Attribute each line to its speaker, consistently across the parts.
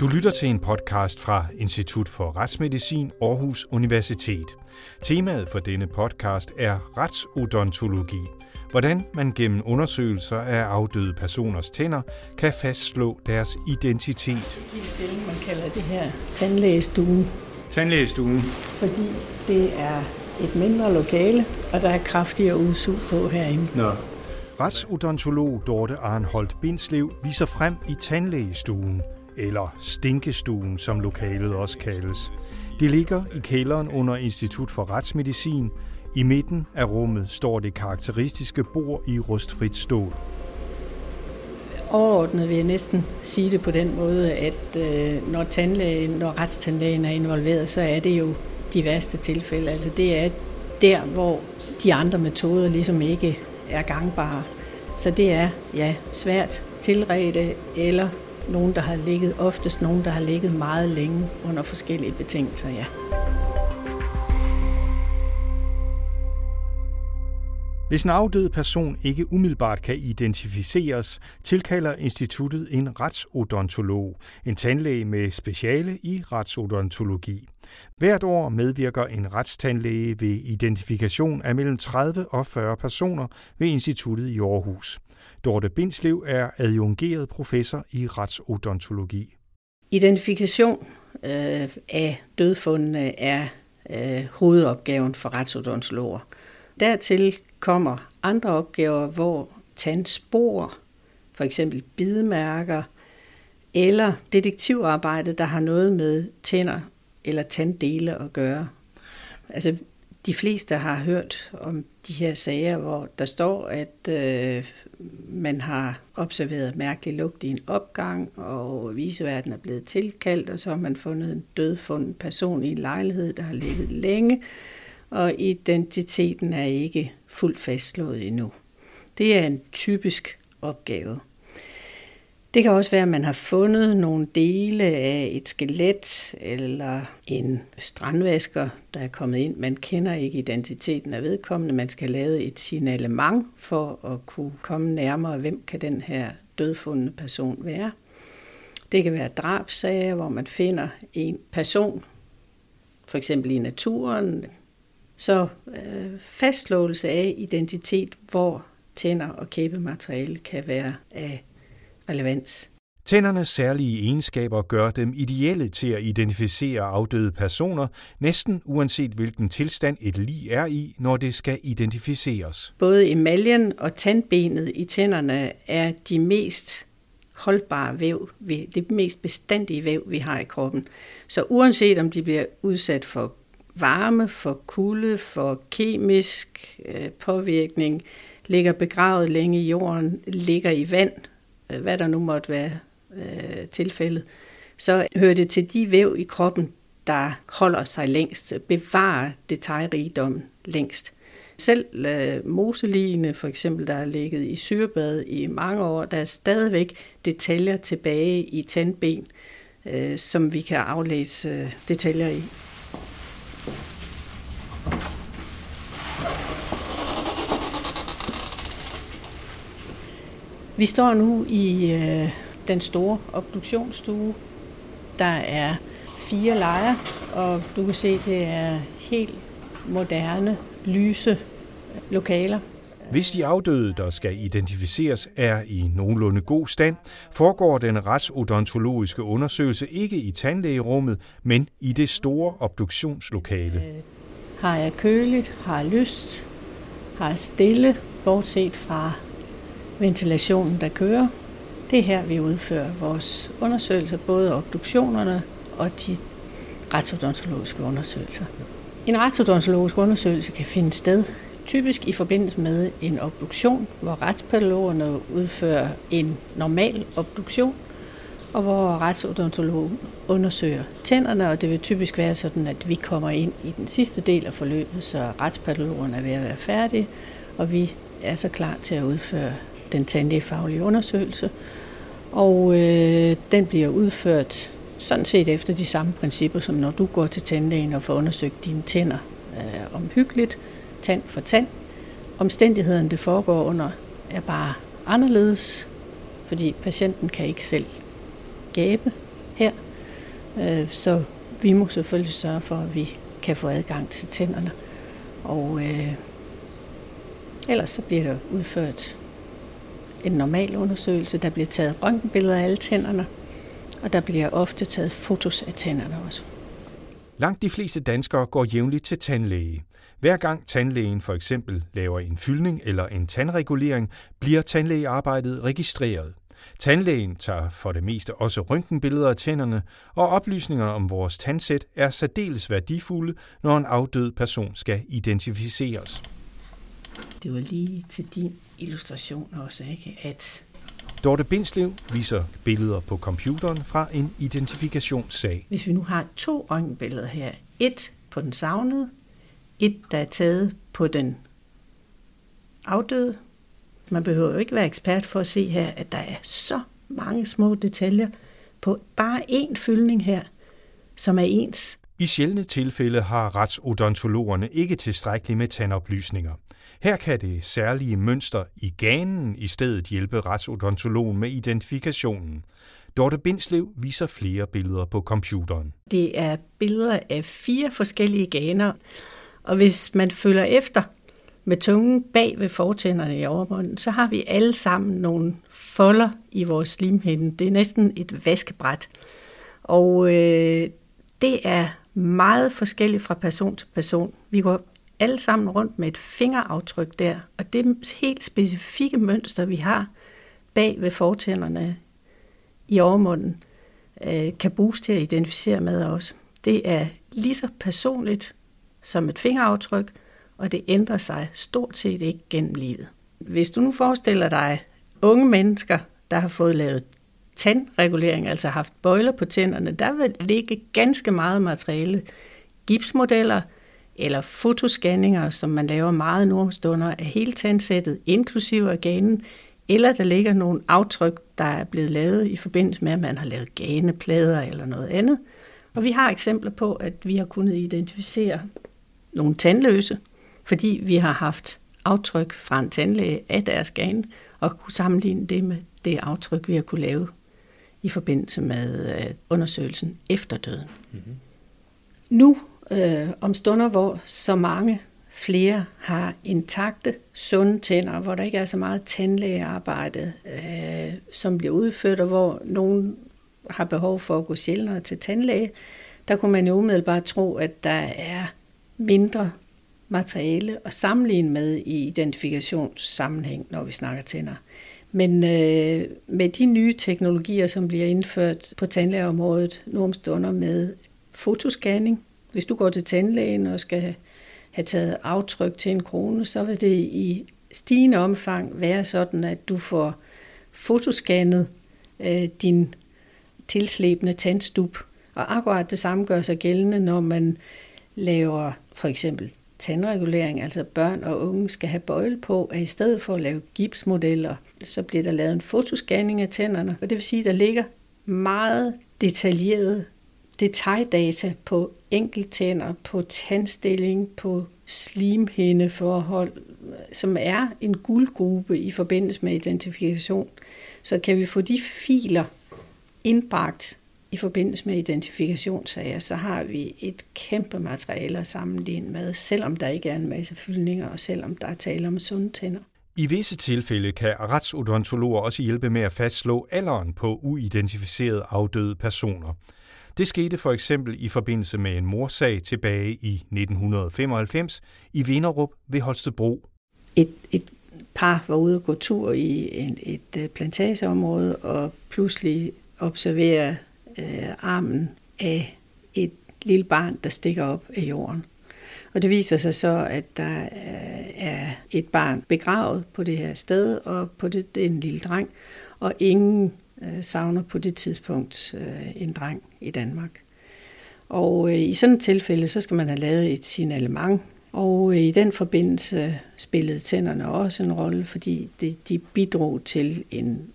Speaker 1: Du lytter til en podcast fra Institut for Retsmedicin Aarhus Universitet. Temaet for denne podcast er retsodontologi. Hvordan man gennem undersøgelser af afdøde personers tænder kan fastslå deres identitet.
Speaker 2: Det er man kalder det her tandlægestuen,
Speaker 1: Tandlægestuen.
Speaker 2: fordi det er et mindre lokale, og der er kraftigere udsug på herinde.
Speaker 1: Nå. Retsodontolog Dorte Arnholdt Bindslev viser frem i tandlægestuen, eller stinkestuen, som lokalet også kaldes. Det ligger i kælderen under Institut for Retsmedicin. I midten af rummet står det karakteristiske bord i rustfrit stål.
Speaker 2: Overordnet vil jeg næsten sige det på den måde, at øh, når, tandlægen, når retstandlægen er involveret, så er det jo de værste tilfælde. Altså det er der, hvor de andre metoder ligesom ikke er gangbare. Så det er ja, svært tilrede eller nogen, der har ligget, oftest nogen, der har ligget meget længe under forskellige betingelser, ja.
Speaker 1: Hvis en afdød person ikke umiddelbart kan identificeres, tilkalder instituttet en retsodontolog, en tandlæge med speciale i retsodontologi. Hvert år medvirker en retstandlæge ved identifikation af mellem 30 og 40 personer ved instituttet i Aarhus. Dorte Bindslev er adjungeret professor i retsodontologi.
Speaker 2: Identifikation øh, af dødfundene er øh, hovedopgaven for retsodontologer. Dertil kommer andre opgaver, hvor tandspor, for eksempel bidemærker, eller detektivarbejde, der har noget med tænder eller tanddele at gøre. Altså, de fleste har hørt om de her sager, hvor der står, at øh, man har observeret mærkelig lugt i en opgang, og viseverden er blevet tilkaldt, og så har man fundet en dødfundet person i en lejlighed, der har ligget længe, og identiteten er ikke fuldt fastslået endnu. Det er en typisk opgave. Det kan også være, at man har fundet nogle dele af et skelet eller en strandvasker, der er kommet ind. Man kender ikke identiteten af vedkommende. Man skal lave et signalement for at kunne komme nærmere, hvem kan den her dødfundne person være. Det kan være drabsager, hvor man finder en person, for eksempel i naturen. Så øh, fastslåelse af identitet, hvor tænder og kæbemateriale kan være af relevans.
Speaker 1: Tændernes særlige egenskaber gør dem ideelle til at identificere afdøde personer, næsten uanset hvilken tilstand et lig er i, når det skal identificeres.
Speaker 2: Både emaljen og tandbenet i tænderne er de mest holdbare væv, det mest bestandige væv, vi har i kroppen. Så uanset om de bliver udsat for varme, for kulde, for kemisk øh, påvirkning, ligger begravet længe i jorden, ligger i vand, øh, hvad der nu måtte være øh, tilfældet, så hører det til de væv i kroppen, der holder sig længst, bevarer detaljrigdommen længst. Selv øh, moseligene, for eksempel, der har ligget i syrebad i mange år, der er stadigvæk detaljer tilbage i tandben, øh, som vi kan aflæse øh, detaljer i. Vi står nu i øh, den store obduktionsstue. Der er fire lejer, og du kan se, det er helt moderne, lyse lokaler.
Speaker 1: Hvis de afdøde, der skal identificeres, er i nogenlunde god stand, foregår den retsodontologiske undersøgelse ikke i tandlægerummet, men i det store obduktionslokale.
Speaker 2: Har jeg køligt, har jeg lyst, har jeg stille, bortset fra ventilationen, der kører. Det er her, vi udfører vores undersøgelser, både obduktionerne og de retsodontologiske undersøgelser. En retsodontologisk undersøgelse kan finde sted typisk i forbindelse med en obduktion, hvor retspatologerne udfører en normal obduktion, og hvor retsodontologen undersøger tænderne, og det vil typisk være sådan, at vi kommer ind i den sidste del af forløbet, så retspatologerne er ved at være færdige, og vi er så klar til at udføre den tandlægefaglige undersøgelse. Og øh, den bliver udført sådan set efter de samme principper, som når du går til tandlægen og får undersøgt dine tænder øh, omhyggeligt, tand for tand. Omstændighederne, det foregår under, er bare anderledes, fordi patienten kan ikke selv gabe her. Øh, så vi må selvfølgelig sørge for, at vi kan få adgang til tænderne. Og øh, ellers så bliver der udført en normal undersøgelse. Der bliver taget røntgenbilleder af alle tænderne, og der bliver ofte taget fotos af tænderne også.
Speaker 1: Langt de fleste danskere går jævnligt til tandlæge. Hver gang tandlægen for eksempel laver en fyldning eller en tandregulering, bliver tandlægearbejdet registreret. Tandlægen tager for det meste også røntgenbilleder af tænderne, og oplysningerne om vores tandsæt er særdeles værdifulde, når en afdød person skal identificeres.
Speaker 2: Det var lige til din illustration også, ikke? at
Speaker 1: Dorte Bindslev viser billeder på computeren fra en identifikationssag.
Speaker 2: Hvis vi nu har to røntgenbilleder her, et på den savnede, et der er taget på den afdøde. Man behøver jo ikke være ekspert for at se her, at der er så mange små detaljer på bare én fyldning her, som er ens.
Speaker 1: I sjældne tilfælde har retsodontologerne ikke tilstrækkeligt med tandoplysninger. Her kan det særlige mønster i ganen i stedet hjælpe retsodontologen med identifikationen. Dorte Bindslev viser flere billeder på computeren.
Speaker 2: Det er billeder af fire forskellige ganer, og hvis man følger efter med tungen bag ved fortænderne i overmunden, så har vi alle sammen nogle folder i vores slimhinde. Det er næsten et vaskebræt. Og øh, det er meget forskelligt fra person til person. Vi går alle sammen rundt med et fingeraftryk der, og det helt specifikke mønster, vi har bag ved fortænderne i overmunden, øh, kan bruges til at identificere med os. Det er lige så personligt som et fingeraftryk, og det ændrer sig stort set ikke gennem livet. Hvis du nu forestiller dig unge mennesker, der har fået lavet tandregulering, altså haft bøjler på tænderne, der vil ligge ganske meget materiale. Gipsmodeller eller fotoscanninger, som man laver meget nu stunder af hele tandsættet, inklusive ganen, eller der ligger nogle aftryk, der er blevet lavet i forbindelse med, at man har lavet ganeplader eller noget andet. Og vi har eksempler på, at vi har kunnet identificere nogle tandløse, fordi vi har haft aftryk fra en tandlæge af deres gane, og kunne sammenligne det med det aftryk, vi har kunne lave i forbindelse med øh, undersøgelsen efter døden. Mm-hmm. Nu øh, om stunder, hvor så mange flere har intakte, sunde tænder, hvor der ikke er så meget tandlægearbejde, øh, som bliver udført, og hvor nogen har behov for at gå sjældnere til tandlæge, der kunne man jo umiddelbart tro, at der er mindre materiale at sammenligne med i identifikationssammenhæng, når vi snakker tænder. Men øh, med de nye teknologier, som bliver indført på tandlægeområdet nu om stunder med fotoscanning, hvis du går til tandlægen og skal have taget aftryk til en krone, så vil det i stigende omfang være sådan, at du får fotoscannet øh, din tilslæbende tandstup. Og akkurat det samme gør sig gældende, når man laver for eksempel tandregulering, altså børn og unge skal have bøjle på, at i stedet for at lave gipsmodeller, så bliver der lavet en fotoscanning af tænderne. Og det vil sige, at der ligger meget detaljeret detajdata på enkelttænder, på tandstilling, på slimhændeforhold, som er en guldgruppe i forbindelse med identifikation. Så kan vi få de filer indbragt i forbindelse med identifikationssager, så har vi et kæmpe materiale at sammenligne med, selvom der ikke er en masse fyldninger, og selvom der er tale om sunde tænder.
Speaker 1: I visse tilfælde kan retsodontologer også hjælpe med at fastslå alderen på uidentificerede afdøde personer. Det skete for eksempel i forbindelse med en morsag tilbage i 1995 i Vinderup ved Holstebro.
Speaker 2: Et, et par var ude at gå tur i en, et øh, plantageområde og pludselig observerer øh, armen af et lille barn, der stikker op af jorden. Og det viser sig så, at der øh, er et barn begravet på det her sted, og på det, det er en lille dreng, og ingen øh, savner på det tidspunkt øh, en dreng i Danmark. Og øh, i sådan et tilfælde, så skal man have lavet et signalement, og øh, i den forbindelse spillede tænderne også en rolle, fordi det, de bidrog til en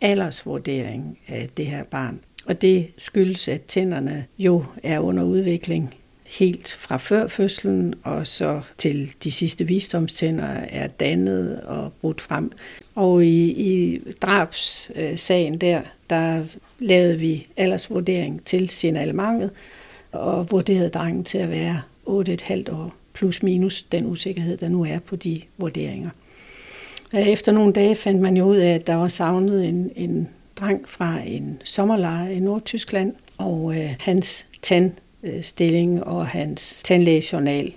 Speaker 2: aldersvurdering af det her barn. Og det skyldes, at tænderne jo er under udvikling helt fra før fødslen og så til de sidste visdomstænder er dannet og brudt frem. Og i, i drabssagen der, der lavede vi aldersvurdering til signalementet og vurderede drengen til at være 8,5 år plus minus den usikkerhed, der nu er på de vurderinger. Efter nogle dage fandt man jo ud af, at der var savnet en, en dreng fra en sommerlejr i Nordtyskland, og øh, hans tandstilling og hans tandlægejournal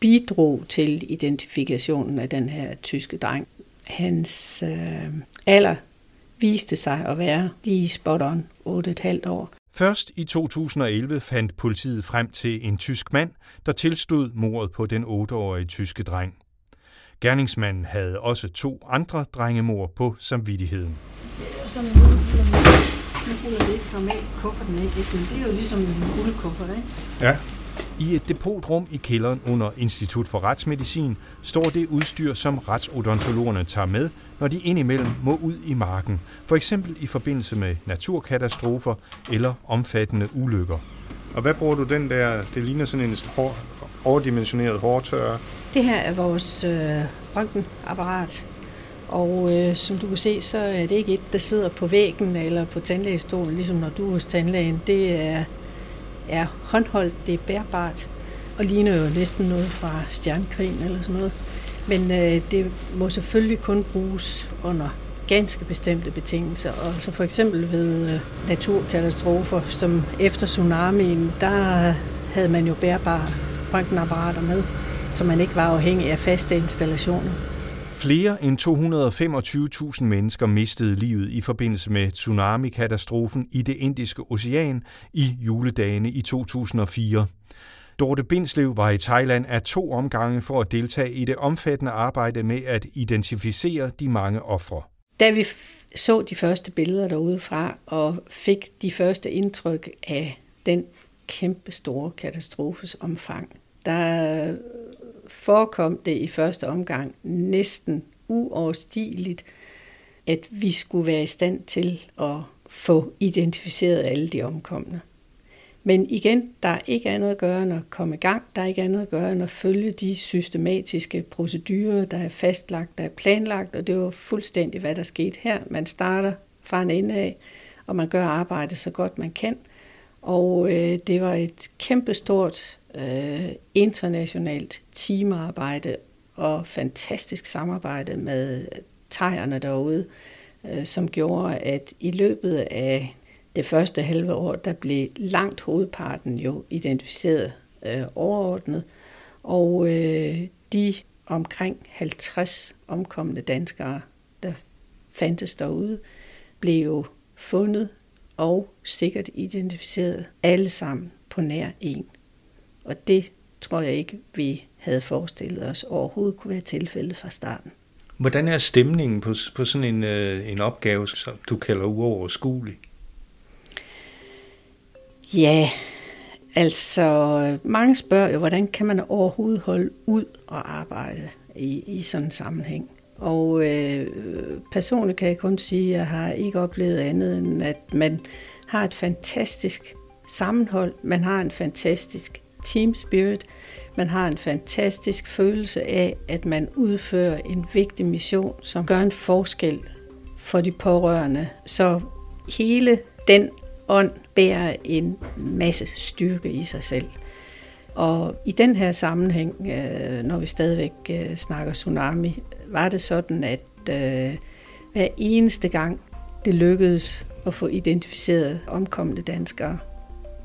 Speaker 2: bidrog til identifikationen af den her tyske dreng. Hans øh, alder viste sig at være lige spot on 8,5 år.
Speaker 1: Først i 2011 fandt politiet frem til en tysk mand, der tilstod mordet på den 8-årige tyske dreng. Gerningsmanden havde også to andre drengemor på samvittigheden. Sådan nu, nu ruller det ikke fra kufferten af. Det er jo ligesom en guldkuffert, ikke? Ja. I et depotrum i kælderen under Institut for Retsmedicin står det udstyr, som retsodontologerne tager med, når de indimellem må ud i marken, for eksempel i forbindelse med naturkatastrofer eller omfattende ulykker. Og hvad bruger du den der, det ligner sådan en hår, overdimensioneret hårtørre?
Speaker 2: Det her er vores øh, røntgenapparat, og øh, som du kan se, så er det ikke et, der sidder på væggen eller på tandlægestolen, ligesom når du er hos tandlægen. Det er, er håndholdt, det er bærbart, og ligner jo næsten noget fra stjernekrigen eller sådan noget. Men øh, det må selvfølgelig kun bruges under ganske bestemte betingelser. Og så for eksempel ved øh, naturkatastrofer, som efter tsunamien, der havde man jo bærbare røntgenapparater med, så man ikke var afhængig af faste installationer.
Speaker 1: Flere end 225.000 mennesker mistede livet i forbindelse med tsunami-katastrofen i det indiske ocean i juledagene i 2004. Dorte Bindslev var i Thailand af to omgange for at deltage i det omfattende arbejde med at identificere de mange ofre.
Speaker 2: Da vi så de første billeder derude fra og fik de første indtryk af den kæmpe store katastrofes omfang, der forekom det i første omgang næsten uoverstigeligt, at vi skulle være i stand til at få identificeret alle de omkomne. Men igen, der er ikke andet at gøre end at komme i gang. Der er ikke andet at gøre end at følge de systematiske procedurer, der er fastlagt, der er planlagt, og det var fuldstændig, hvad der skete her. Man starter fra en ende af, og man gør arbejdet så godt man kan. Og øh, det var et kæmpestort øh, internationalt teamarbejde og fantastisk samarbejde med tegerne derude, øh, som gjorde, at i løbet af det første halve år, der blev langt hovedparten jo identificeret øh, overordnet, og øh, de omkring 50 omkomne danskere, der fandtes derude, blev jo fundet og sikkert identificeret alle sammen på nær en. Og det tror jeg ikke, vi havde forestillet os overhovedet kunne være tilfældet fra starten.
Speaker 1: Hvordan er stemningen på, på sådan en, øh, en opgave, som du kalder uoverskuelig?
Speaker 2: Ja, altså mange spørger jo, hvordan kan man overhovedet holde ud og arbejde i, i sådan en sammenhæng? Og øh, personligt kan jeg kun sige, at jeg har ikke oplevet andet end, at man har et fantastisk sammenhold, man har en fantastisk team spirit, man har en fantastisk følelse af, at man udfører en vigtig mission, som gør en forskel for de pårørende. Så hele den ånd bærer en masse styrke i sig selv. Og i den her sammenhæng, øh, når vi stadigvæk øh, snakker tsunami, var det sådan, at øh, hver eneste gang det lykkedes at få identificeret omkomne danskere,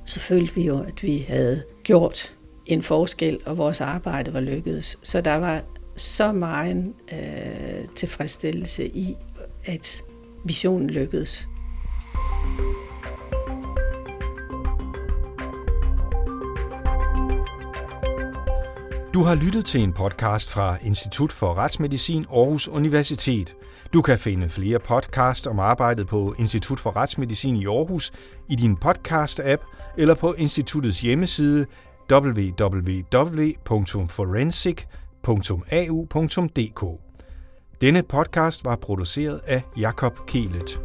Speaker 2: så følte vi jo, at vi havde gjort en forskel, og vores arbejde var lykkedes. Så der var så meget øh, tilfredsstillelse i, at visionen lykkedes.
Speaker 1: Du har lyttet til en podcast fra Institut for Retsmedicin Aarhus Universitet. Du kan finde flere podcast om arbejdet på Institut for Retsmedicin i Aarhus i din podcast-app eller på instituttets hjemmeside www.forensic.au.dk. Denne podcast var produceret af Jakob Kelet.